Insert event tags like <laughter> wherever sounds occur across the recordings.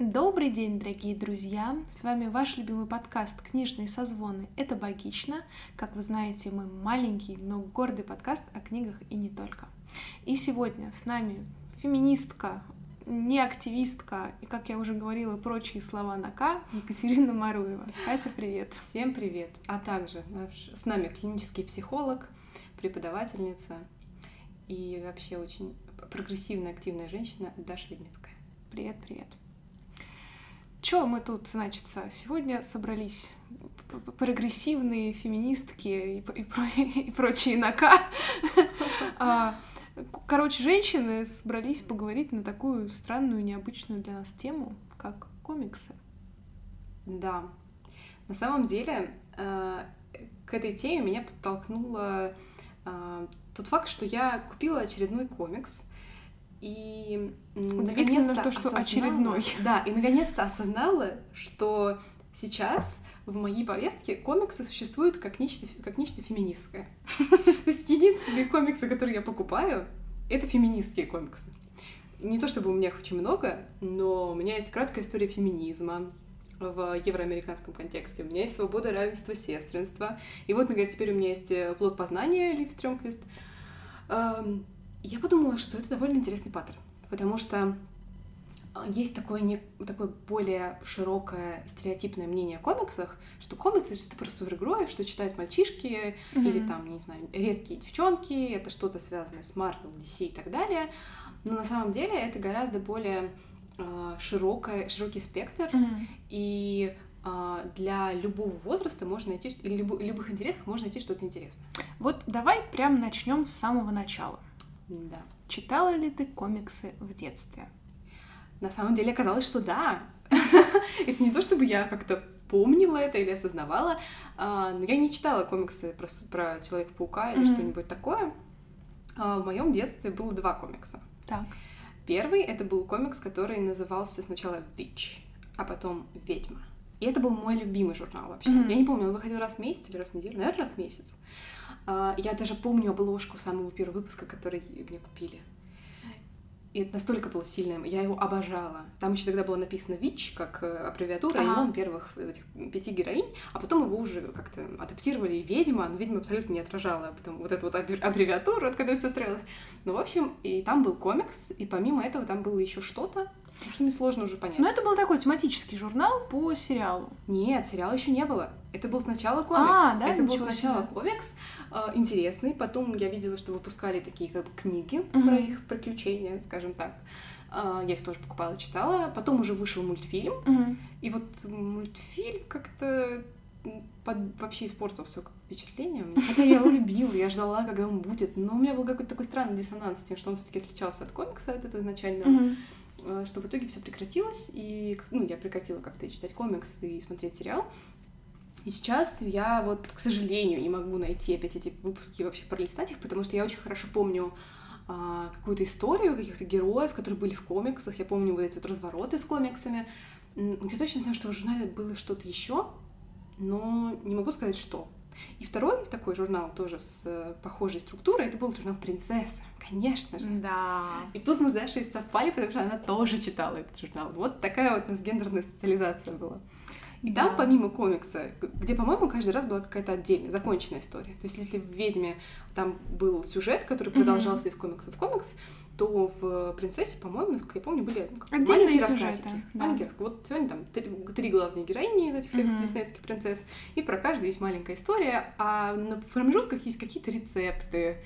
Добрый день, дорогие друзья! С вами ваш любимый подкаст «Книжные созвоны». Это «Богично». Как вы знаете, мы маленький, но гордый подкаст о книгах и не только. И сегодня с нами феминистка, не активистка и, как я уже говорила, прочие слова на «К» Екатерина Маруева. Катя, привет! Всем привет! А также наш, с нами клинический психолог, преподавательница и вообще очень прогрессивная, активная женщина Даша Ведмицкая. Привет, привет! Чё мы тут, значит, сегодня собрались прогрессивные феминистки и, и, <laughs> и прочие нака. <laughs> А, короче, женщины собрались поговорить на такую странную, необычную для нас тему, как комиксы. Да. На самом деле, э, к этой теме меня подтолкнуло э, тот факт, что я купила очередной комикс — и наконец-то то, что осознала, очередной. Да, и наконец-то осознала, что сейчас в моей повестке комиксы существуют как нечто, как нечто феминистское. <laughs> То есть единственные комиксы, которые я покупаю, это феминистские комиксы. Не то чтобы у меня их очень много, но у меня есть краткая история феминизма в евроамериканском контексте. У меня есть свобода, равенство, сестринство. И вот, наконец, теперь у меня есть э, плод познания Лив Стрёмквист. Я подумала, что это довольно интересный паттерн, потому что а, есть такое, не, такое более широкое стереотипное мнение о комиксах, что комиксы — что-то про супергероев, что читают мальчишки, mm-hmm. или там, не знаю, редкие девчонки, это что-то связанное с Marvel, DC и так далее. Но на самом деле это гораздо более э, широкое, широкий спектр, mm-hmm. и э, для любого возраста можно найти, или люб, любых интересов можно найти что-то интересное. Вот давай прям начнем с самого начала. Да. Читала ли ты комиксы в детстве? На самом деле оказалось, что да. <laughs> Это не то, чтобы я как-то помнила это или осознавала, а, но я не читала комиксы про, про Человека-паука или что-нибудь такое. А, в моем детстве было два комикса. Так. Первый это был комикс, который назывался сначала Witch, а потом Ведьма. И это был мой любимый журнал вообще. Mm-hmm. Я не помню, он выходил раз в месяц или раз в неделю, наверное, раз в месяц. А, я даже помню обложку самого первого выпуска, который мне купили. И это настолько было сильным, я его обожала. Там еще тогда было написано ВИЧ как э, аббревиатура, ага. и он первых этих пяти героинь, а потом его уже как-то адаптировали и ведьма, но ведьма абсолютно не отражала потом вот эту вот аббревиатуру, от которой все строилось. Ну, в общем, и там был комикс, и помимо этого там было еще что-то, что мне сложно уже понять. Но это был такой тематический журнал по сериалу. Нет, сериала еще не было. Это был сначала комикс. А, да, это был сначала себе. комикс э, интересный. Потом я видела, что выпускали такие как бы книги uh-huh. про их приключения, скажем так. Э, я их тоже покупала, читала. Потом уже вышел мультфильм. Uh-huh. И вот мультфильм как-то под, вообще испортил все впечатление. Хотя я его любила, я ждала, когда он будет. Но у меня был какой-то такой странный диссонанс с тем, что он все-таки отличался от комикса, от этого изначального. Uh-huh. Э, что в итоге все прекратилось, и ну, я прекратила как-то читать комикс и смотреть сериал. И сейчас я вот, к сожалению, не могу найти опять эти выпуски вообще пролистать их, потому что я очень хорошо помню а, какую-то историю каких-то героев, которые были в комиксах. Я помню вот эти вот развороты с комиксами. Я точно знаю, что в журнале было что-то еще, но не могу сказать, что. И второй такой журнал тоже с э, похожей структурой, это был журнал «Принцесса», конечно же. Да. И тут мы с Дашей совпали, потому что она тоже читала этот журнал. Вот такая вот у нас гендерная социализация была. И да. там, помимо комикса, где, по-моему, каждый раз была какая-то отдельная, законченная история. То есть, если в «Ведьме» там был сюжет, который продолжался mm-hmm. из комикса в комикс, то в «Принцессе», по-моему, насколько я помню, были маленькие рассказики. Да. Маленькие Вот сегодня там три, три главные героини из этих mm-hmm. диснейских принцесс, и про каждую есть маленькая история, а на промежутках есть какие-то рецепты,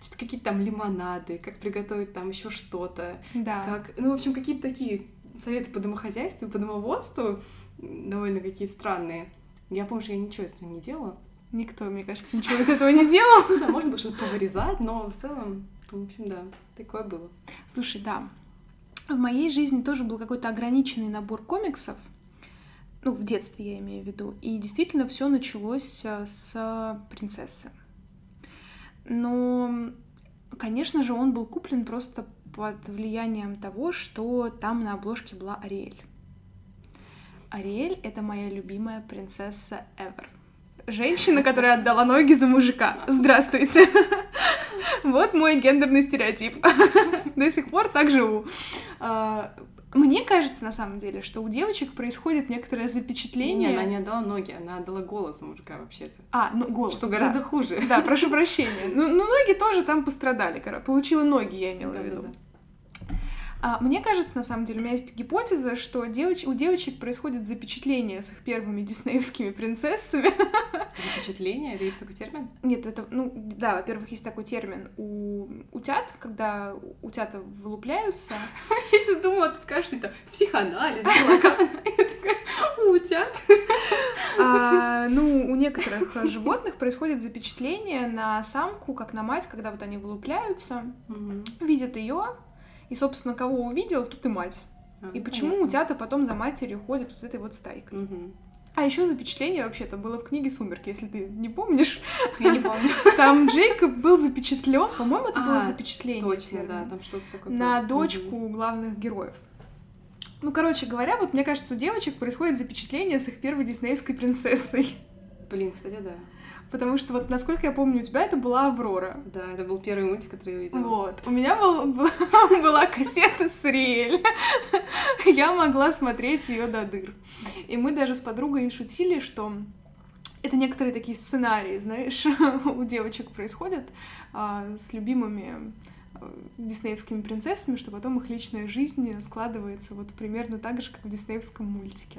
что какие-то там лимонады, как приготовить там еще что-то. Да. Как, ну, в общем, какие-то такие советы по домохозяйству, по домоводству, довольно какие-то странные. Я помню, что я ничего из этого не делала. Никто, мне кажется, ничего из этого не делал. Ну да, можно было что-то повырезать, но в целом, в общем, да, такое было. Слушай, да, в моей жизни тоже был какой-то ограниченный набор комиксов, ну, в детстве я имею в виду, и действительно все началось э, с принцессы. Но, конечно же, он был куплен просто под влиянием того, что там на обложке была Ариэль. Ариэль — это моя любимая принцесса ever. Женщина, которая отдала ноги за мужика. Здравствуйте. <laughs> Вот мой гендерный стереотип. <laughs> До сих пор так живу. А, Мне кажется, на самом деле, что у девочек происходит некоторое запечатление. Не, она не отдала ноги, она отдала голос мужика вообще-то. А, ну голос. Что да. гораздо хуже. Да, прошу прощения. Ну, ну, ноги тоже там пострадали, короче. Получила ноги, я имела в виду. Да-да-да. А, мне кажется, на самом деле, у меня есть гипотеза, что девоч... у девочек происходит запечатление с их первыми <laughs> диснеевскими принцессами. Запечатление, это есть такой термин? Нет, это, ну, да, во-первых, есть такой термин у утят, когда утята вылупляются. <laughs> Я сейчас думала, ты скажешь, что это психоанализ, <laughs> утят. А, ну, у некоторых животных происходит запечатление на самку, как на мать, когда вот они вылупляются, видят ее, и, собственно, кого увидел, тут и мать. А, И почему понятно. утята потом за матерью ходят вот этой вот стайкой. Мгм. А еще запечатление вообще-то было в книге «Сумерки», если ты не помнишь. Я не помню. <laughs> Там Джейкоб был запечатлен, по-моему, это было А, запечатление. Точно, да, там что-то такое На было. дочку главных героев. Ну, короче говоря, вот мне кажется, у девочек происходит запечатление с их первой диснеевской принцессой. Блин, кстати, да. Потому что вот, насколько я помню, у тебя это была Аврора. Да, это был первый мультик, который я увидела. Вот. У меня был, была, <laughs> была кассета с Риэль. <laughs> Я могла смотреть ее до дыр. И мы даже с подругой шутили, что это некоторые такие сценарии, знаешь, <laughs> у девочек происходят а, с любимыми а, диснеевскими принцессами, что потом их личная жизнь складывается вот примерно так же, как в диснеевском мультике.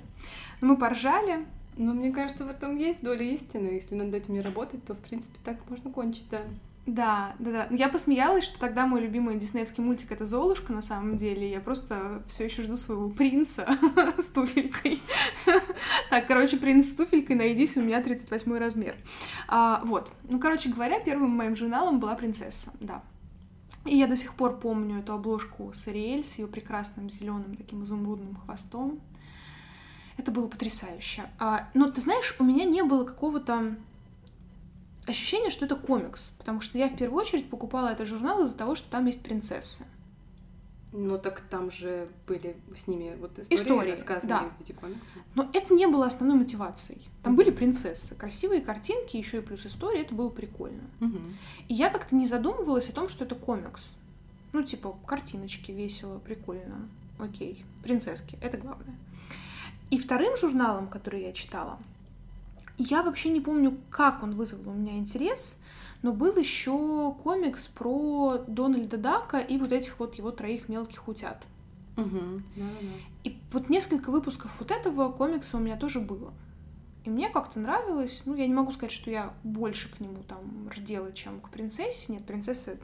Но мы поржали, Но мне кажется, в этом есть доля истины. Если над этим работать, то, в принципе, так можно кончить, да. Да, да, да. Я посмеялась, что тогда мой любимый диснеевский мультик это Золушка на самом деле. Я просто все еще жду своего принца <laughs> с туфелькой. Так, короче, принц с туфелькой, найдись, у меня 38 размер. А, вот. Ну, короче говоря, первым моим журналом была принцесса, да. И я до сих пор помню эту обложку с Ариэль, с ее прекрасным зеленым таким изумрудным хвостом. Это было потрясающе. А, но ты знаешь, у меня не было какого-то ощущение, что это комикс, потому что я в первую очередь покупала этот журнал из-за того, что там есть принцессы. Ну так там же были с ними вот истории, Истории, рассказаны да. в виде комикса. Но это не было основной мотивацией. Там были принцессы, красивые картинки, еще и плюс история, это было прикольно. Мгм. И я как-то не задумывалась о том, что это комикс. Ну, типа, картиночки, весело, прикольно, окей, принцесски, это главное. И вторым журналом, который я читала, я вообще не помню, как он вызвал у меня интерес, но был еще комикс про Дональда Дака и вот этих вот его троих мелких утят. Да-да-да. И вот несколько выпусков вот этого комикса у меня тоже было. И мне как-то нравилось. Ну, я не могу сказать, что я больше к нему там рдела, чем к принцессе. Нет, принцесса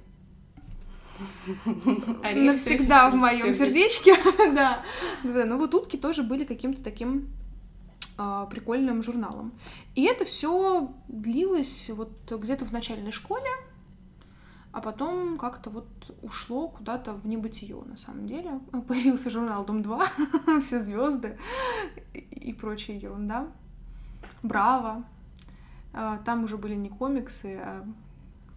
Навсегда в моем сердечке. <laughs> да. да. Но вот утки тоже были каким-то таким а, прикольным журналом. И это все длилось вот где-то в начальной школе, а потом как-то вот ушло куда-то в небытие, на самом деле. <laughs> Появился журнал Дом 2, <laughs> все звезды и прочая ерунда. Браво. А, Там уже были не комиксы, а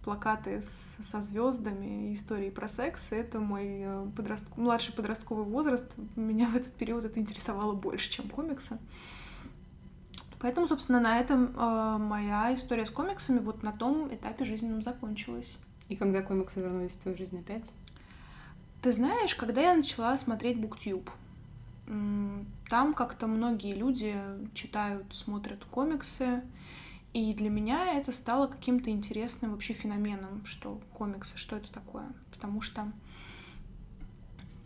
плакаты с- со звездами, истории про секс. Это мой э, подрост- младший подростковый возраст. Меня в этот период это интересовало больше, чем комиксы. Поэтому, собственно, на этом э, моя история с комиксами вот на том этапе жизненном закончилась. И когда комиксы вернулись в твою жизнь опять? Ты знаешь, когда я начала смотреть BookTube, м, там как-то многие люди читают, смотрят комиксы, и для меня это стало каким-то интересным вообще феноменом, что комиксы, что это такое. Потому что,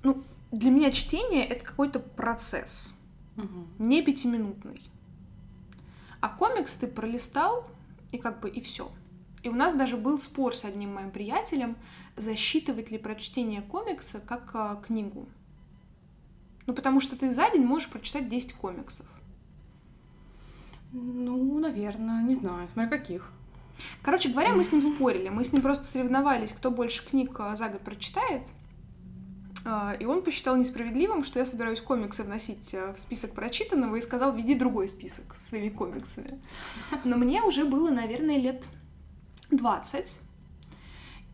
ну, для меня чтение — это какой-то процесс, Мгм. не пятиминутный. А комикс ты пролистал, и как бы и все. И у нас даже был спор с одним моим приятелем, засчитывать ли прочтение комикса как а, книгу. Ну, потому что ты за день можешь прочитать 10 комиксов. Ну, наверное, не знаю, смотря каких. Короче говоря, мы с ним спорили. Мы с ним просто соревновались, кто больше книг а, за год прочитает. А, И он посчитал несправедливым, что я собираюсь комиксы вносить а, в список прочитанного и сказал, веди другой список с своими комиксами. Но мне уже было, наверное, лет 20.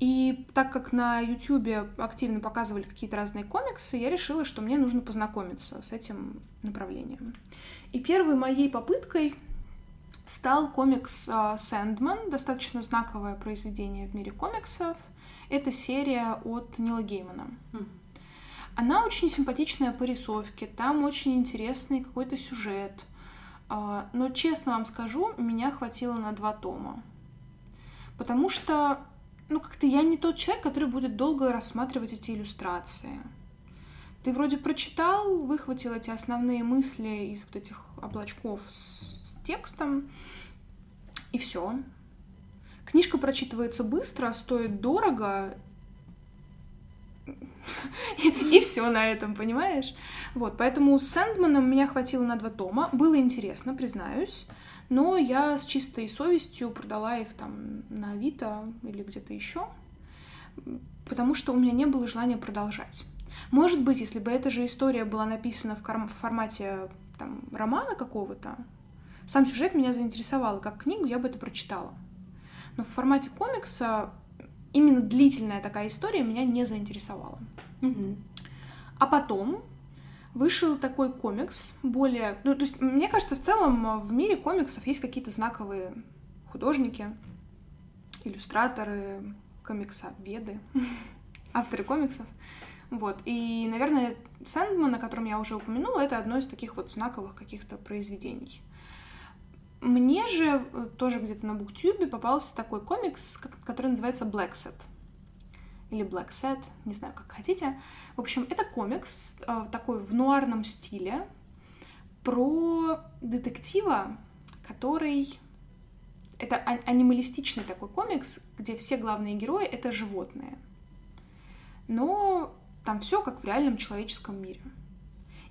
И так как на Ютубе активно показывали какие-то разные комиксы, я решила, что мне нужно познакомиться с этим направлением. И первой моей попыткой стал комикс а, «Сэндман», достаточно знаковое произведение в мире комиксов. Это серия от Нила Геймана. Мгм. Она очень симпатичная по рисовке, там очень интересный какой-то сюжет. А, но, честно вам скажу, меня хватило на два тома. Потому что, ну, как-то я не тот человек, который будет долго рассматривать эти иллюстрации. Ты вроде прочитал, выхватил эти основные мысли из вот этих облачков с текстом, и все. Книжка прочитывается быстро, стоит дорого, и все на этом, понимаешь? Вот, поэтому с Сэндманом меня хватило на два тома. Было интересно, признаюсь. Но я с чистой совестью продала их там на Авито или где-то еще, потому что у меня не было желания продолжать. Может быть, если бы эта же история была написана в, формате там, романа какого-то, сам сюжет меня заинтересовал, как книгу я бы это прочитала. Но в формате комикса именно длительная такая история меня не заинтересовала. Угу. А потом вышел такой комикс, более... Ну, то есть, мне кажется, в целом в мире комиксов есть какие-то знаковые художники, иллюстраторы, комиксоведы, <laughs> авторы комиксов. Вот. И, наверное, Сэндман, о котором я уже упомянула, это одно из таких вот знаковых каких-то произведений. Мне же э, тоже где-то на Буктюбе попался такой комикс, который называется Black Set. Или Black Set, не знаю, как хотите. В общем, это комикс э, такой в нуарном стиле про детектива, который... Это анималистичный такой комикс, где все главные герои — это животные. Но там все как в реальном человеческом мире.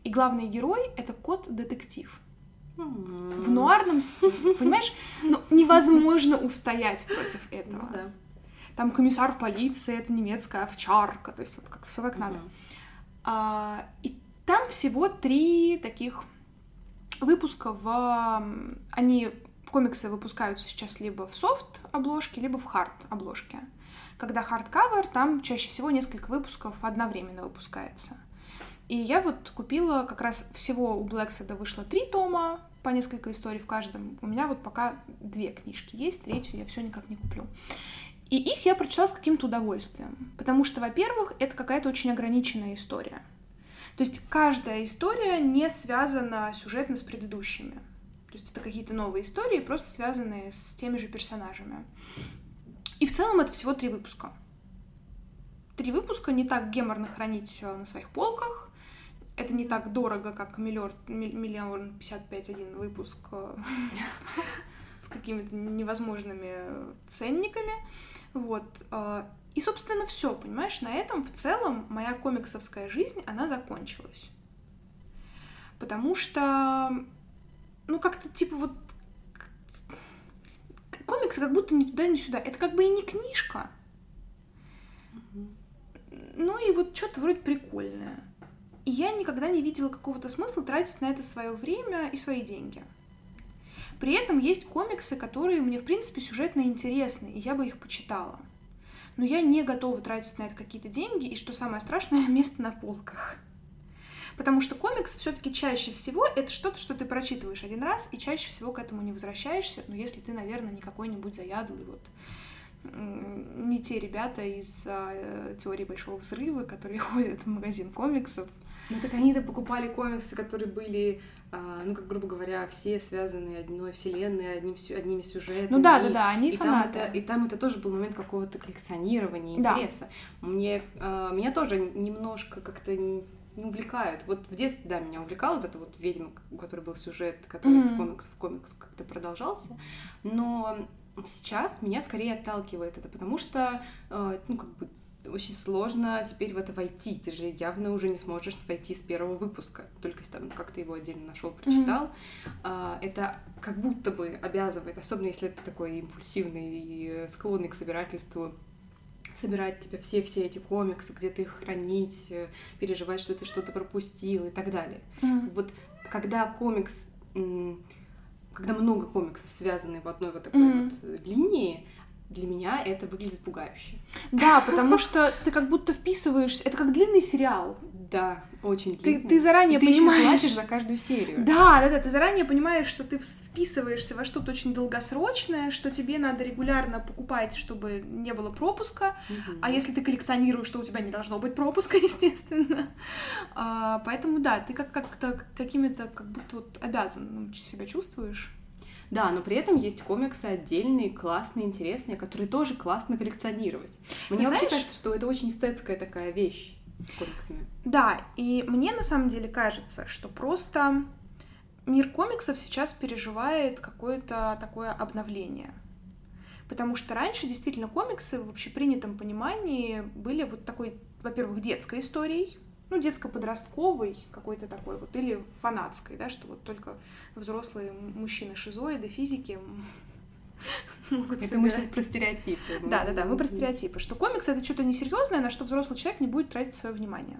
И главный герой — это кот-детектив — в нуарном стиле, понимаешь? Ну, невозможно устоять против этого. Ну, да. Там комиссар полиции, это немецкая овчарка, то есть вот как все как надо. А, и там всего три таких выпуска в... Они, комиксы выпускаются сейчас либо в софт обложке, либо в hard обложке. Когда hardcover, там чаще всего несколько выпусков одновременно выпускается. И я вот купила как раз всего у Блэкседа вышло три тома, по несколько историй в каждом. У меня вот пока две книжки есть, третью я все никак не куплю. И их я прочитала с каким-то удовольствием, потому что, во-первых, это какая-то очень ограниченная история. То есть каждая история не связана сюжетно с предыдущими. То есть это какие-то новые истории, просто связанные с теми же персонажами. И в целом это всего три выпуска. Три выпуска не так геморно хранить э, на своих полках, это не так дорого, как миллион, миллион 55 один выпуск э, <laughs> с какими-то невозможными ценниками. Вот. Э, и, собственно, все, понимаешь, на этом в целом моя комиксовская жизнь, она закончилась. Потому что, ну, как-то типа вот комиксы как будто ни туда, ни сюда. Это как бы и не книжка. Ну и вот что-то вроде прикольное. И я никогда не видела какого-то смысла тратить на это свое время и свои деньги. При этом есть комиксы, которые мне, в принципе, сюжетно интересны, и я бы их почитала. Но я не готова тратить на это какие-то деньги, и, что самое страшное, <laughs> место на полках. Потому что комикс все-таки чаще всего это что-то, что ты прочитываешь один раз, и чаще всего к этому не возвращаешься, но если ты, наверное, не какой-нибудь заядлый вот не те ребята из а, теории большого взрыва, которые <laughs> ходят в магазин комиксов ну так они-то покупали комиксы, которые были, ну как грубо говоря, все связаны одной вселенной, одним, одними сюжетами. Ну да, да, да, они и фанаты. Там это, и там это тоже был момент какого-то коллекционирования, интереса. Да. Мне, а, меня тоже немножко как-то ну, увлекают. Вот в детстве, да, меня увлекал вот это вот ведьма, у которой был сюжет, который mm-hmm. с комикс в комикс как-то продолжался. Но сейчас меня скорее отталкивает это, потому что, а, ну, как бы очень сложно теперь в это войти. Ты же явно уже не сможешь войти с первого выпуска, только если там как ты его отдельно нашел, прочитал. Mm-hmm. Это как будто бы обязывает, особенно если ты такой импульсивный и склонный к собирательству, собирать тебя все-все эти комиксы, где-то их хранить, э, переживать, что ты что-то пропустил и так далее. Mm-hmm. Вот когда комикс когда много комиксов связаны в одной вот такой mm-hmm. вот линии, для меня это выглядит пугающе. Да, потому что ты как будто вписываешься, это как длинный сериал. Да, очень Ты, длинный. ты заранее И ты понимаешь... платишь за каждую серию. Да, да, да, ты заранее понимаешь, что ты вписываешься во что-то очень долгосрочное, что тебе надо регулярно покупать, чтобы не было пропуска, Мгм. а если ты коллекционируешь, то у тебя не должно быть пропуска, <laughs> естественно. А, поэтому да, ты как как-то какими-то как будто вот обязан себя чувствуешь. Да, но при этом есть комиксы отдельные, классные, интересные, которые тоже классно коллекционировать. Мне Ты вообще знаешь- кажется, что это очень эстетская такая вещь с комиксами. Да, и мне на самом деле кажется, что просто мир комиксов сейчас переживает какое-то такое обновление. Потому что раньше действительно комиксы в общепринятом понимании были вот такой, во-первых, детской историей, ну, детско-подростковой какой-то такой вот, или фанатской, да, что вот только взрослые мужчины-шизоиды, физики <laughs> могут Это мы сейчас про стереотипы. Да, да, да, мы про стереотипы, что комикс это что-то несерьезное, на что взрослый человек не будет тратить свое внимание.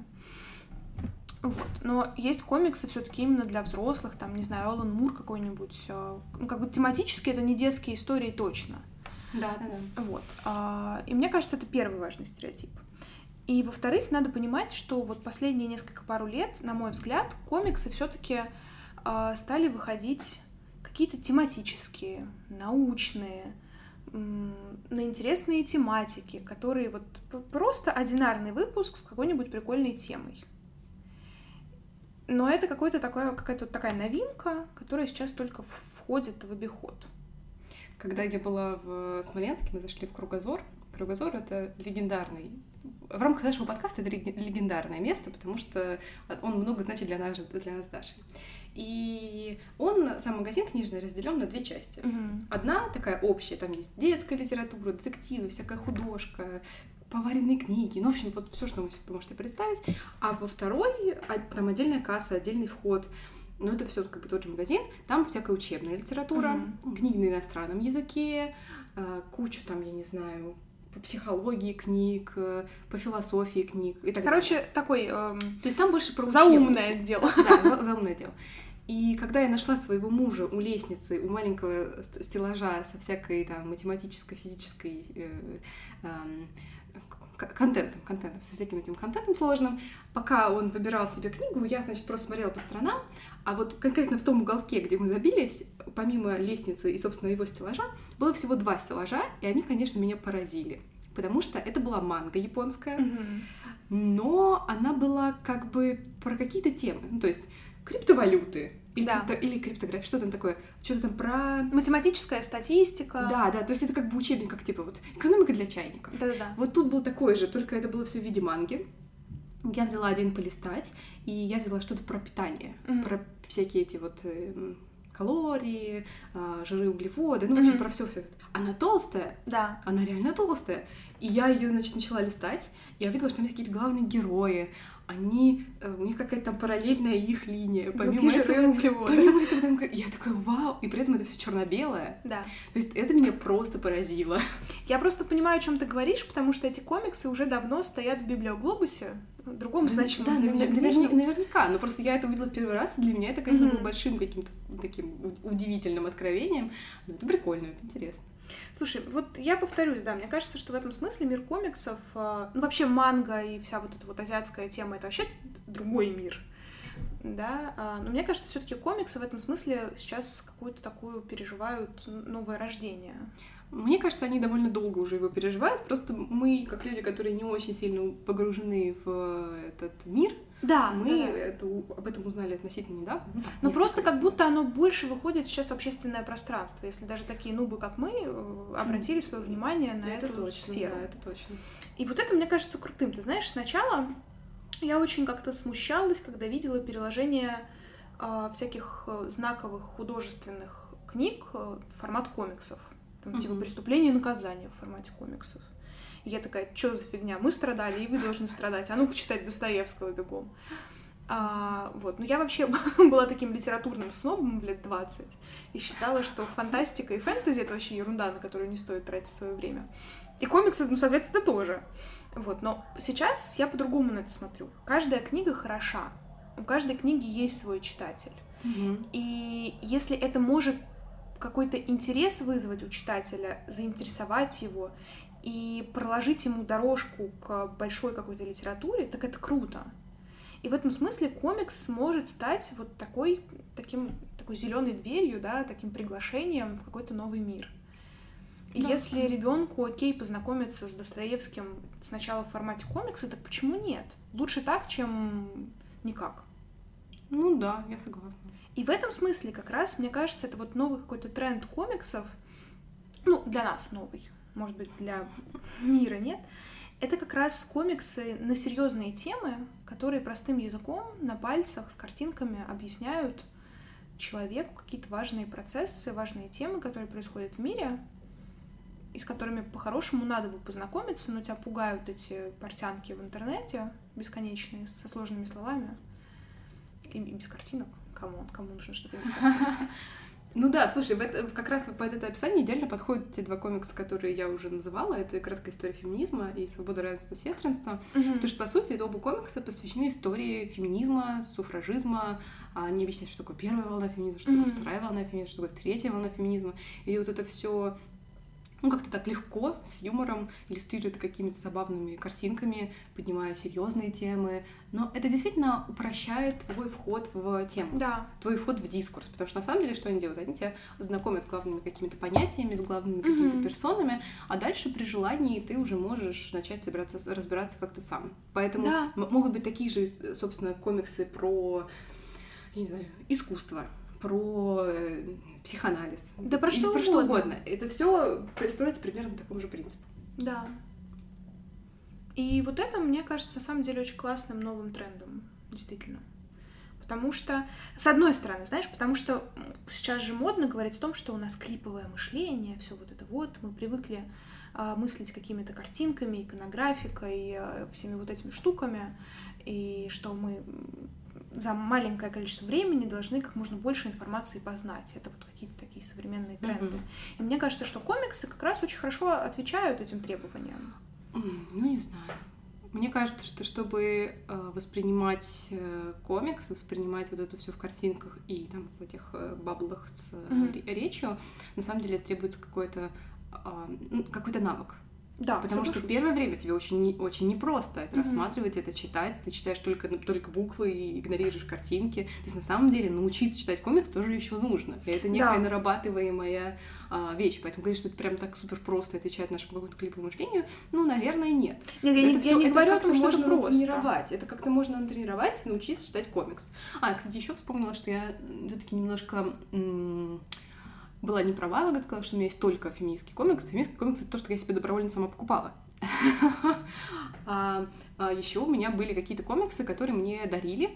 Вот. Но есть комиксы все-таки именно для взрослых, там, не знаю, Алан Мур какой-нибудь. э, Ну, как бы тематически это не детские истории точно. Да, да, да. Вот. А, И мне кажется, это первый важный стереотип. И, во-вторых, надо понимать, что вот последние несколько пару лет, на мой взгляд, комиксы все-таки стали выходить какие-то тематические, научные, на интересные тематики, которые вот просто одинарный выпуск с какой-нибудь прикольной темой. Но это какой-то такой, какая-то вот такая новинка, которая сейчас только входит в обиход. Когда я была в Смоленске, мы зашли в Кругозор. Кругозор — это легендарный... В рамках нашего подкаста это лег- легендарное место, потому что он много значит для нас, для нас с Дашей. И он, сам магазин книжный, разделен на две части. Одна такая общая, там есть детская литература, детективы, всякая художка, поваренные книги, ну, в общем, вот все, что вы себе можете представить. А во второй, а, там отдельная касса, отдельный вход, ну, это все как бы тот же магазин, там всякая учебная литература, Мгм. книги на иностранном языке, э, кучу там, я не знаю, по психологии книг, э, по философии книг и так Короче, такой эм, далее. То есть там больше про заумное учебники. дело. <laughs> Да, за- заумное дело. И когда я нашла своего мужа у лестницы, у маленького ст- стеллажа со всякой там математической, физической э, эм, контентом, контентом, со всяким этим контентом сложным, пока он выбирал себе книгу, я, значит, просто смотрела по сторонам, а вот конкретно в том уголке, где мы забились, помимо лестницы и, собственно, его стеллажа, было всего два стеллажа, и они, конечно, меня поразили. Потому что это была манга японская, Мгм. но она была как бы про какие-то темы. Ну, то есть криптовалюты или, Да. крипто- или криптография, что там такое? Что-то там про... Математическая статистика. Да, да, то есть это как бы учебник, как типа вот экономика для чайников. Да-да-да. Вот тут был такой же, только это было все в виде манги. Я взяла один полистать, и я взяла что-то про питание, Мгм. про всякие эти вот э, м, калории, а, жиры, углеводы, ну, в общем, Мгм. про все все. Она толстая, Да. она реально толстая. И я ее, значит, начала листать, и я увидела, что там есть какие-то главные герои. Они, э, у них какая-то там параллельная их линия. Помимо Белки, жиры, этого, углеводы. помимо этого, я такая, вау, и при этом это все черно-белое. Да. То есть это меня просто поразило. Я просто понимаю, о чем ты говоришь, потому что эти комиксы уже давно стоят в библиоглобусе, в другом значимом да, для меня навер- книжном. наверняка. Но просто я это увидела в первый раз, и для меня это, конечно, было большим каким-то таким удивительным откровением. Но это прикольно, это интересно. Слушай, вот я повторюсь, да, мне кажется, что в этом смысле мир комиксов, э, ну вообще манга и вся вот эта вот азиатская тема, это вообще другой мир. Да, а, но мне кажется, все-таки комиксы в этом смысле сейчас какую-то такую переживают новое рождение. Мне кажется, они довольно долго уже его переживают. Просто мы, как люди, которые не очень сильно погружены в этот мир, Да, мы да, это об этом узнали относительно недавно. Ну, Но несколько просто как будто оно больше выходит сейчас в общественное пространство, если даже такие нубы, как мы, э, обратили свое внимание на это эту точно, сферу. да, это точно. И вот это мне кажется крутым. Ты знаешь, сначала я очень как-то смущалась, когда видела переложение а, всяких э, знаковых художественных книг э, в формат комиксов. Там типа. «Преступление и наказание» в формате комиксов. И я такая, что за фигня? Мы страдали, и вы должны страдать. А ну-ка читать Достоевского бегом. А, вот. Но я вообще <laughs> была таким литературным снобом в лет 20 и считала, что фантастика и фэнтези — это вообще ерунда, на которую не стоит тратить свое время. И комиксы, ну, соответственно, тоже. Вот. Но сейчас я по-другому на это смотрю. Каждая книга хороша. У каждой книги есть свой читатель. И если это может какой-то интерес вызвать у читателя, заинтересовать его и проложить ему дорожку к большой какой-то литературе, так это круто. И в этом смысле комикс может стать вот такой, таким, такой зеленой дверью, да, таким приглашением в какой-то новый мир. И Да. если ребенку окей познакомиться с Достоевским сначала в формате комикса, так почему нет? Лучше так, чем никак. Ну да, я согласна. И в этом смысле как раз, мне кажется, это вот новый какой-то тренд комиксов, ну, для нас новый, может быть, для мира нет, это как раз комиксы на серьезные темы, которые простым языком, на пальцах, с картинками объясняют человеку какие-то важные процессы, важные темы, которые происходят в мире, и с которыми по-хорошему надо бы познакомиться, но тебя пугают эти портянки в интернете бесконечные, со сложными словами и без картинок. Кому, кому нужно что-то без картинок? <laughs> Ну да, слушай, в это- как раз под это описание идеально подходят те два комикса, которые я уже называла. Это «Краткая история феминизма» и «Свобода, равенство, сестринство». Потому что, по сути, оба комикса посвящены истории феминизма, суфражизма. А, Они объясняют, что такое первая волна феминизма, что такое Мгм. вторая волна феминизма, что такое третья волна феминизма. И вот это все ну, как-то так легко, с юмором, иллюстрирует какими-то забавными картинками, поднимая серьезные темы. Но это действительно упрощает твой вход в тему Да, твой вход в дискурс, потому что на самом деле что они делают? Они тебя знакомят с главными какими-то понятиями, с главными какими-то персонами, а дальше при желании ты уже можешь начать собираться, разбираться как-то сам. Поэтому Да. могут быть такие же, собственно, комиксы про, я не знаю, искусство, про э, психоанализ. Да про что про что угодно. угодно. Это все пристроится примерно по такому же принципу. да. И вот это, мне кажется, на самом деле очень классным новым трендом, действительно. Потому что, с одной стороны, знаешь, потому что сейчас же модно говорить о том, что у нас клиповое мышление, все вот это вот, мы привыкли а, мыслить какими-то картинками, иконографикой, а, всеми вот этими штуками, и что мы за маленькое количество времени должны как можно больше информации познать. Это вот какие-то такие современные тренды. Мгм. И мне кажется, что комиксы как раз очень хорошо отвечают этим требованиям. М, Ну, не знаю. Мне кажется, что чтобы э, воспринимать э, комикс, воспринимать вот это все в картинках и там в этих э, баблах с ре- речью, на самом деле требуется какой-то а, какой-то навык. Да, Потому что соглашусь. первое время тебе очень, не- очень непросто это Мгм. рассматривать, это читать. Ты читаешь только, только буквы и игнорируешь картинки. То есть на самом деле научиться читать комикс тоже еще нужно. И это некая Да. нарабатываемая а, вещь. Поэтому говорить, что это прям так супер просто отвечает нашему какому-то клиповому мышлению, ну, наверное, нет. Нет, я, не- Это я всё- не это говорю о как-то том, что можно просто. натренировать. Это как-то можно натренировать, научиться читать комикс. А, кстати, еще вспомнила, что я все-таки немножко была не права, когда сказала, что у меня есть только феминистский комикс. Феминистский комикс это то, что я себе добровольно сама покупала. <laughs> А, еще у меня были какие-то комиксы, которые мне дарили.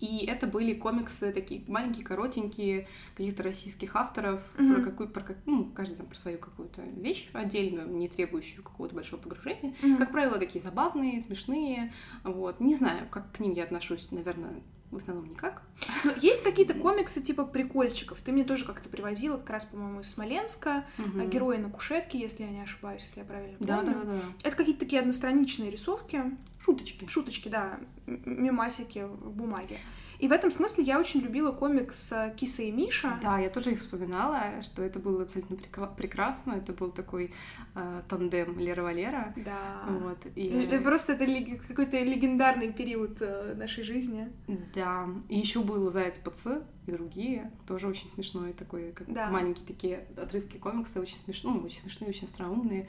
И это были комиксы такие маленькие, коротенькие, каких-то российских авторов, Мгм. про какую, про как, ну, каждый там про свою какую-то вещь отдельную, не требующую какого-то большого погружения. Мгм. Как правило, такие забавные, смешные. Вот. Не знаю, как к ним я отношусь, наверное, в основном никак. Ну, есть какие-то комиксы типа прикольчиков. Ты мне тоже как-то привозила, как раз, по-моему, из Смоленска. Мгм. Герои на кушетке, если я не ошибаюсь, если я правильно помню. да, да, да. Это какие-то такие одностраничные рисовки, Шуточки. шуточки, да, м- мемасики в бумаге. И в этом смысле я очень любила комикс э, Киса и Миша. Да, я тоже их вспоминала, что это было абсолютно прекра- прекрасно. Это был такой э, тандем Лера Валера. Да. Вот, и, Это Просто это лег- какой-то легендарный период э, нашей жизни. да, и еще был Заяц ПЦ и другие, тоже очень смешной такой, как Да. маленькие такие отрывки комикса, очень смешные, ну, очень смешные, очень остроумные.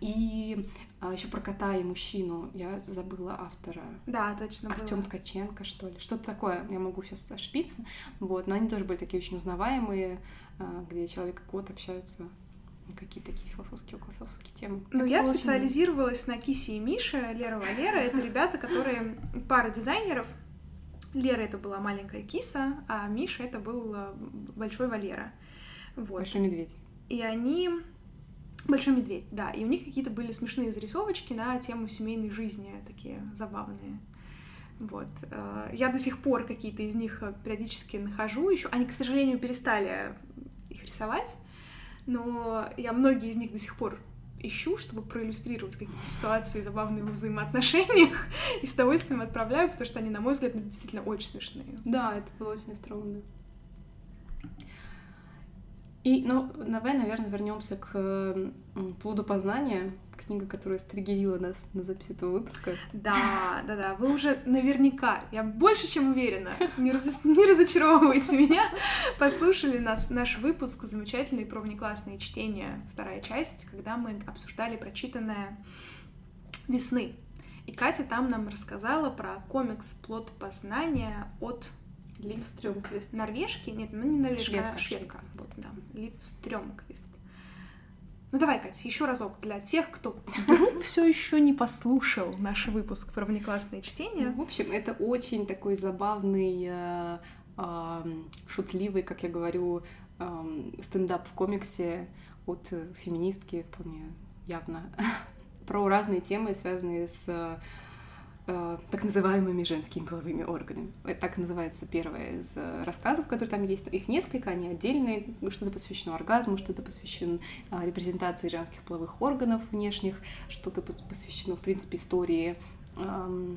И еще про кота и мужчину я забыла автора. Да, точно. Артем Ткаченко, что ли. Что-то такое, я могу сейчас ошибиться. Вот, но они тоже были такие очень узнаваемые, а, где человек и кот общаются на какие-то такие философские, около философские темы. Ну, Это я было очень- специализировалась на Кисе и Мише, Лера Валера. Это ребята, которые пара дизайнеров. Лера это была маленькая киса, а Миша это был э, большой Валера. Вот. Большой медведь. И они... Большой медведь, да. И у них какие-то были смешные зарисовочки на тему семейной жизни, такие забавные. Вот. Э, Я до сих пор какие-то из них э, периодически нахожу еще. Они, к сожалению, перестали их рисовать, но я многие из них до сих пор ищу, чтобы проиллюстрировать какие-то ситуации забавные в взаимоотношениях, <laughs> и с удовольствием отправляю, потому что они, на мой взгляд, ну, действительно очень смешные. Да, это было очень остроумно. И, ну, давай, наверное, вернемся к плоду познания, книга, которая стригерила нас на запись этого выпуска. Да, да, да, вы уже наверняка, я больше чем уверена, <laughs> не, раз... не разочаровывайте меня, послушали нас, наш выпуск замечательный про внеклассные чтения, вторая часть, когда мы обсуждали прочитанное «Весны». И Катя там нам рассказала про комикс «Плод познания» от Лив Стрёмквист. Норвежки? Нет, ну не норвежка, Шведка, а шведка. Вот, да. Лив Стрёмквист. Ну давай, Катя, еще разок для тех, кто вдруг все еще не послушал наш выпуск про внеклассные чтения. Ну, в общем, это очень такой забавный, э, э, шутливый, как я говорю, э, стендап в комиксе от феминистки вполне явно <laughs> про разные темы, связанные с э, так называемыми женскими половыми органами. Это так называется первое из э, рассказов, которые там есть. Их несколько, они отдельные. Что-то посвящено оргазму, что-то посвящено э, репрезентации женских половых органов внешних, что-то посвящено, в принципе, истории, э,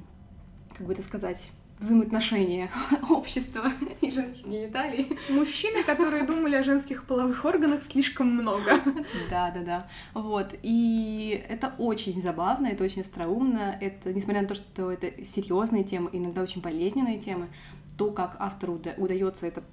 как бы это сказать, взаимоотношения <laughs> общества <laughs> и женских гениталий. Мужчины, которые думали о женских половых органах слишком много. <laughs> Да, да, да. Вот. И это очень забавно, это очень остроумно. Это, несмотря на то, что это серьезные темы, иногда очень болезненные темы, то, как автору удается это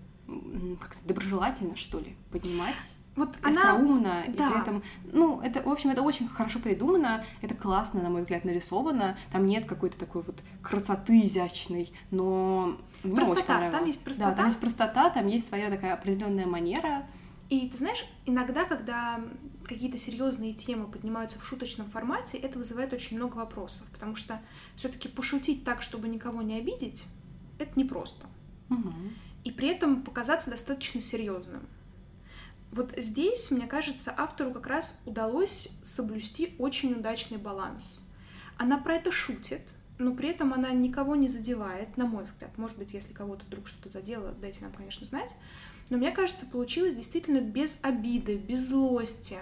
как-то доброжелательно, что ли, поднимать вот она... остроумно, да. и при этом, ну, это, в общем, это очень хорошо придумано, это классно, на мой взгляд, нарисовано, там нет какой-то такой вот красоты изящной, но мне простота, очень понравилось. там есть простота. Да, там есть простота, там есть своя такая определенная манера. И ты знаешь, иногда, когда какие-то серьезные темы поднимаются в шуточном формате, это вызывает очень много вопросов, потому что все-таки пошутить так, чтобы никого не обидеть, это непросто. Угу. И при этом показаться достаточно серьезным. Вот здесь, мне кажется, автору как раз удалось соблюсти очень удачный баланс. Она про это шутит, но при этом она никого не задевает, на мой взгляд. Может быть, если кого-то вдруг что-то задело, дайте нам, конечно, знать. Но мне кажется, получилось действительно без обиды, без злости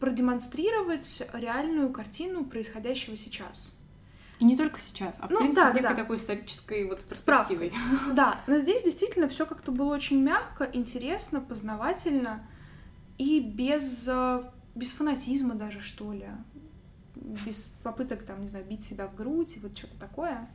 продемонстрировать реальную картину происходящего сейчас. И не только сейчас, а в ну, принципе да, с некой да. такой исторической вот перспективой. Справкой. <laughs> Да, но здесь действительно все как-то было очень мягко, интересно, познавательно и без, э, без фанатизма даже, что ли. Без попыток, там, не знаю, бить себя в грудь, вот что-то такое.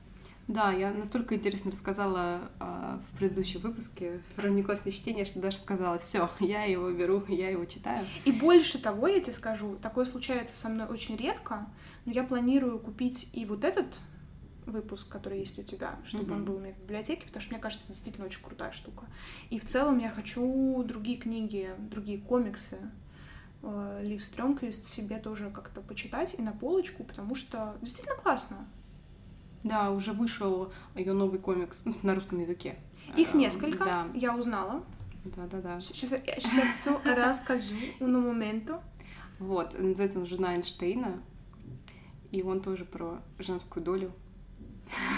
Да, я настолько интересно рассказала а, в предыдущем выпуске про внеклассное чтение, что даже сказала, все, <laughs> я его беру, я его читаю. И больше того, я тебе скажу, такое случается со мной очень редко, но я планирую купить и вот этот выпуск, который есть у тебя, чтобы mm-hmm. он был у меня в библиотеке, потому что мне кажется, это действительно очень крутая штука. И в целом я хочу другие книги, другие комиксы, э, Лив Стрёмквист себе тоже как-то почитать и на полочку, потому что действительно классно. Да, уже вышел ее новый комикс на русском языке. Их эм, несколько, да. я узнала. Да, да, да. Сейчас, сейчас я все расскажу на моменту. Вот, называется он «Жена Эйнштейна», и он тоже про женскую долю.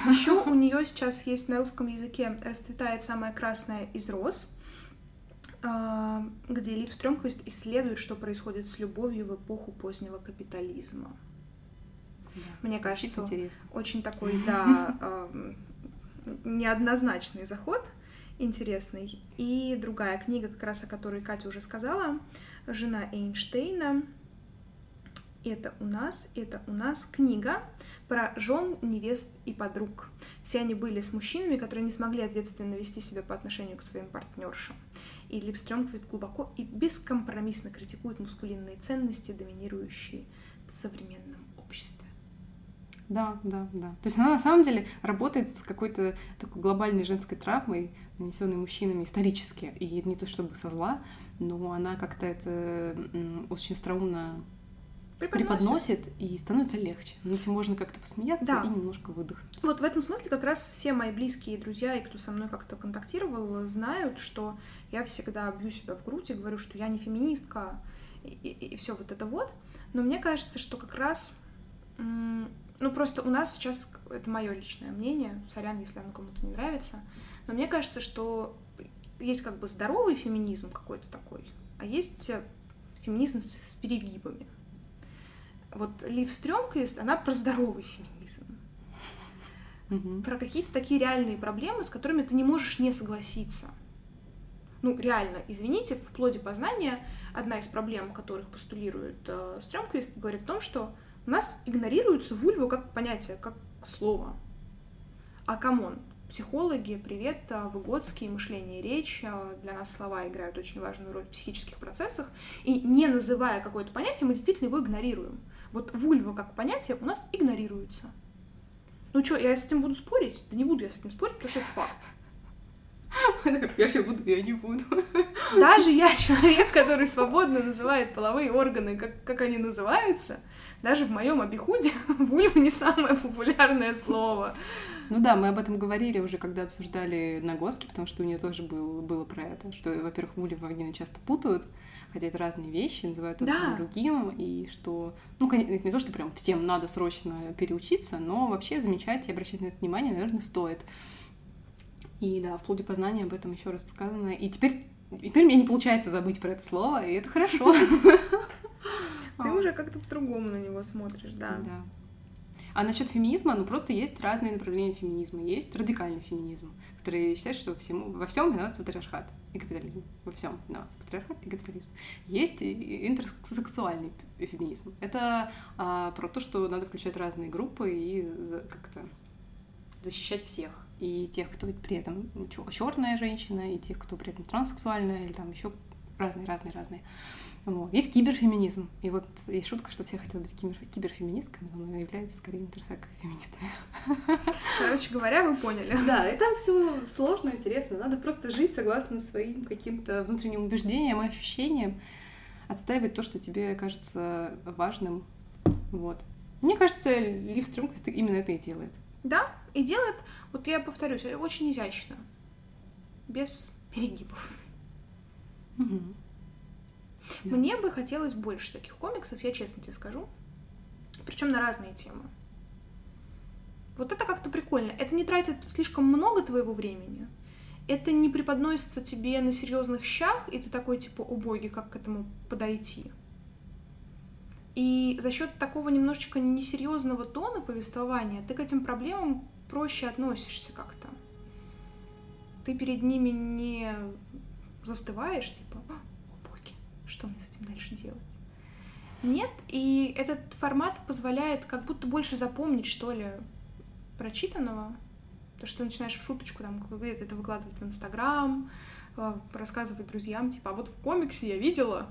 Еще у нее сейчас есть на русском языке «Расцветает самая красная из роз», а, где Лив Стрёмквист исследует, что происходит с любовью в эпоху позднего капитализма. Да, Мне кажется, интересно. очень такой, <laughs> да, неоднозначный заход, интересный. И другая книга, как раз о которой Катя уже сказала, «Жена Эйнштейна». Это у нас, это у нас книга про жен, невест и подруг. Все они были с мужчинами, которые не смогли ответственно вести себя по отношению к своим партнершам. И Лив Стрёмквист глубоко и бескомпромиссно критикует мускулинные ценности, доминирующие в современном обществе. Да, да, да. То есть она на самом деле работает с какой-то такой глобальной женской травмой, нанесенной мужчинами исторически. И не то чтобы со зла, но она как-то это очень остроумно преподносит. преподносит, и становится легче. Этим можно как-то посмеяться да. и немножко выдохнуть. Вот в этом смысле как раз все мои близкие друзья и кто со мной как-то контактировал, знают, что я всегда бью себя в грудь и говорю, что я не феминистка и, и, и все вот это вот. Но мне кажется, что как раз ну, просто у нас сейчас, это мое личное мнение, сорян, если оно кому-то не нравится, но мне кажется, что есть как бы здоровый феминизм какой-то такой, а есть феминизм с, с перегибами. Вот Лив Стрёмквист, она про здоровый феминизм. Mm-hmm. Про какие-то такие реальные проблемы, с которыми ты не можешь не согласиться. Ну, реально, извините, в плоде познания одна из проблем, которых постулирует э, Стрёмквист, говорит о том, что у нас игнорируется вульва как понятие, как слово. А come on, психологи, привет, э, Выготский, мышление речь, э, для нас слова играют очень важную роль в психических процессах, и не называя какое-то понятие, мы действительно его игнорируем. Вот вульва как понятие у нас игнорируется. Ну что, я с этим буду спорить? Да не буду я с этим спорить, потому что это факт. <laughs> Я же буду, я не буду. <laughs> Даже я человек, который свободно называет половые органы, как, как они называются, даже в моем обиходе <laughs> вульва не самое популярное слово. Ну да, мы об этом говорили уже, когда обсуждали нагоски, потому что у нее тоже был, было про это, что, во-первых, вульва и вагина часто путают, хотя это разные вещи, называют одно Да. другим, и что, ну, конечно, это не то, что прям всем надо срочно переучиться, но вообще замечать и обращать на это внимание, наверное, стоит. И да, в плоде познания об этом еще раз сказано. И теперь, теперь мне не получается забыть про это слово, и это хорошо. <laughs> Ты уже как-то по-другому на него смотришь, да. Да. А насчет феминизма, ну просто есть разные направления феминизма. Есть радикальный феминизм, который считает, что всему, во всем виноват патриархат и капитализм. Во всем виноват патриархат и капитализм. Есть и интерсексуальный феминизм. Это а, про то, что надо включать разные группы и как-то защищать всех. И тех, кто при этом черная женщина, и тех, кто при этом транссексуальная, или там еще разные, разные, разные. Вот. Есть киберфеминизм. И вот есть шутка, что все хотят быть кибер- киберфеминистками, но она является скорее интерсек-феминистами. Короче говоря, вы поняли. Да, и там все сложно, интересно. Надо просто жить согласно своим каким-то внутренним убеждениям и ощущениям, отстаивать то, что тебе кажется важным. Вот. Мне кажется, Лив Стрёмквист именно это и делает. Да, и делает, вот я повторюсь, очень изящно. Без перегибов. Мгм. Да. Мне бы хотелось больше таких комиксов, я честно тебе скажу. Причем на разные темы. Вот это как-то прикольно. Это не тратит слишком много твоего времени. Это не преподносится тебе на серьезных щах, и ты такой типа, о боги, как к этому подойти. И за счет такого немножечко несерьезного тона повествования ты к этим проблемам проще относишься как-то. Ты перед ними не застываешь, типа, «А, о боги, что мне с этим дальше делать? Нет, и этот формат позволяет как будто больше запомнить, что ли, прочитанного. То, что ты начинаешь в шуточку там это выкладывать в Инстаграм, э, рассказывать друзьям, типа, а вот в комиксе я видела.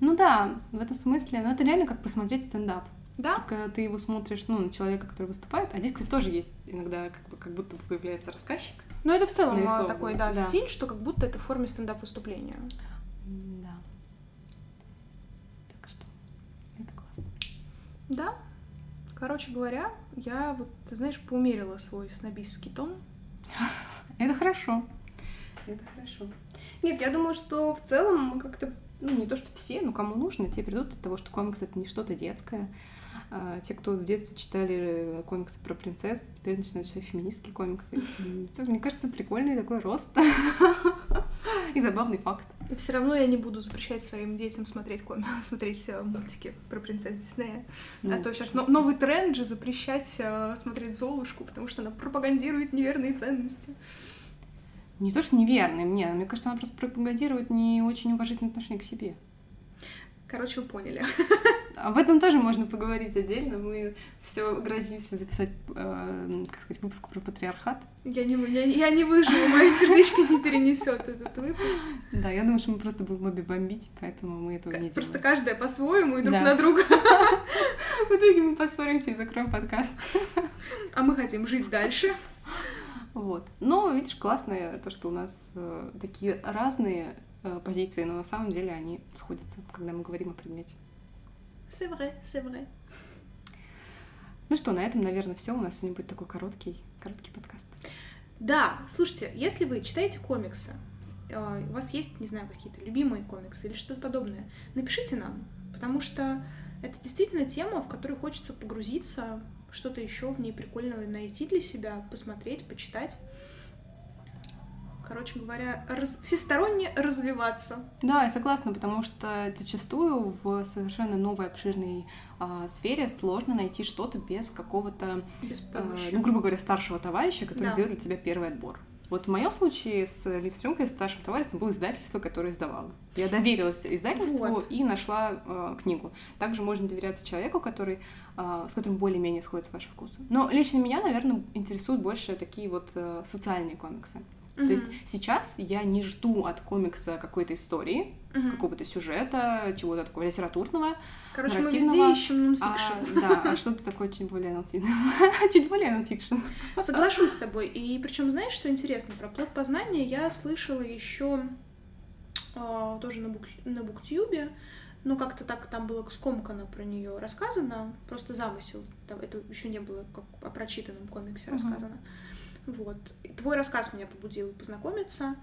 Ну да, в этом смысле, но это реально как посмотреть стендап. Да, Когда ты его смотришь, ну, на человека, который выступает, а здесь, кстати, тоже есть иногда как, бы, как будто бы появляется рассказчик. но это в целом а, Нарисовано, такой, да, да. стиль, что как будто это в форме стендап-выступления. Да. Так что это классно. Да. Короче говоря, я вот, ты знаешь, поумерила свой снобистский тон. <laughs> Это хорошо. Это хорошо. Нет, я думаю, что в целом как-то, ну, не то, что все, но кому нужно, те придут от того, что комикс — это не что-то детское. А, те, кто в детстве читали комиксы про принцесс, теперь начинают читать феминистские комиксы. Это, мне кажется, прикольный такой рост. <laughs> И забавный факт. И все равно я не буду запрещать своим детям смотреть, ком... <laughs> смотреть э, мультики про принцесс Диснея. А Ну, то сейчас новый тренд же запрещать э, смотреть Золушку, потому что она пропагандирует неверные ценности. Не то, что неверный мне, мне кажется, она просто пропагандирует не очень уважительное отношение к себе. Короче, вы поняли. <laughs> Об этом тоже можно поговорить отдельно. Мы все грозимся записать, э, как сказать, выпуск про патриархат. Я не, я, я не выживу, мое сердечко не перенесет этот выпуск. Да, я думаю, что мы просто будем обе бомбить, поэтому мы этого не Просто делаем. каждая по-своему и друг Да. на друга. <laughs> В итоге мы поссоримся и закроем подкаст. А мы хотим жить дальше. Вот. Но, видишь, классно то, что у нас э, такие разные э, позиции, но на самом деле они сходятся, когда мы говорим о предмете. C'est vrai, c'est vrai. Ну что, на этом, наверное, все. У нас сегодня будет такой короткий, короткий подкаст. Да, слушайте, если вы читаете комиксы, э, у вас есть, не знаю, какие-то любимые комиксы или что-то подобное, напишите нам, потому что это действительно тема, в которую хочется погрузиться, что-то еще в ней прикольного найти для себя, посмотреть, почитать. Короче говоря, раз- всесторонне развиваться. Да, я согласна, потому что зачастую в совершенно новой обширной а, сфере сложно найти что-то без какого-то, э, ну, грубо говоря, старшего товарища, который Да. сделает для тебя первый отбор. Вот в моем случае с Ливстрюмкой, старшим товарищем, было издательство, которое издавало. Я доверилась издательству Вот. и нашла э, книгу. Также можно доверяться человеку, который, э, с которым более-менее сходятся ваши вкусы. Но лично меня, наверное, интересуют больше такие вот э, социальные комиксы. То есть сейчас я не жду от комикса какой-то истории, Мгм. какого-то сюжета, чего-то такого литературного. Короче, мы везде ищем А, нонфикшн. да, а что-то такое чуть более нонфикшн. <laughs> Чуть более нонфикшн. Соглашусь с тобой. И причем, знаешь, что интересно? Про плод познания я слышала еще тоже на, бук, на буктюбе. Ну, как-то так там было скомкано про нее рассказано, просто замысел. Там это еще не было как о прочитанном комиксе Мгм. рассказано. Вот. Твой рассказ меня побудил познакомиться.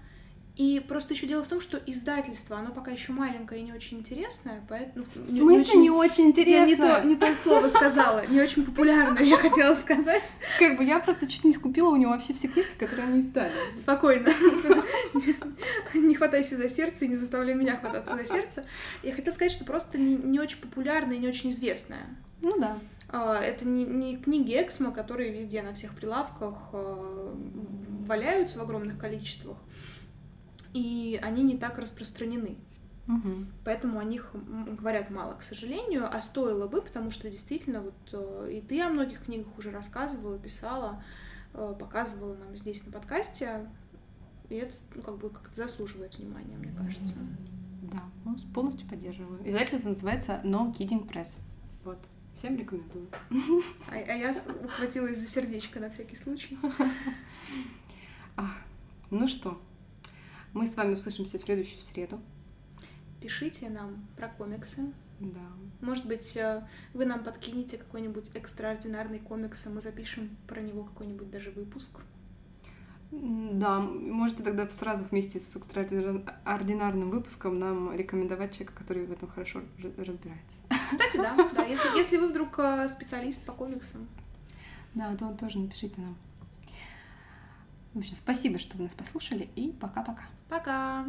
И просто еще дело в том, что издательство, оно пока еще маленькое и не очень интересное, поэтому... В смысле не очень Я не то, не то слово сказала, не очень популярное, я хотела сказать. Как бы я просто чуть не скупила у него вообще все книжки, которые они издали. Спокойно. <laughs> Не хватайся за сердце и не заставляй меня хвататься за сердце. Я хотела сказать, что просто не, не очень популярная и не очень известная. Ну да. А, Это не, не книги Эксмо, которые везде на всех прилавках а, валяются в огромных количествах, и они не так распространены. Мгм. Поэтому о них говорят мало, к сожалению, а стоило бы, потому что действительно вот э, и ты о многих книгах уже рассказывала, писала, э, показывала нам здесь на подкасте, и это ну, как бы как-то заслуживает внимания, мне кажется. Да, полностью поддерживаю. Издательство называется No Kidding Press. Вот. Всем рекомендую. А, а я ухватилась за сердечко на всякий случай. Ну что, мы с вами услышимся в следующую среду. Пишите нам про комиксы. Да. Может быть, э, вы нам подкинете какой-нибудь экстраординарный комикс, и мы запишем про него какой-нибудь даже выпуск. Да, можете тогда сразу вместе с экстраординарным выпуском нам рекомендовать человека, который в этом хорошо разбирается. Кстати, да, <laughs> да, если, если вы вдруг э, специалист по комиксам. Да, то тоже напишите нам. В общем, спасибо, что вы нас послушали, и пока-пока. Пока!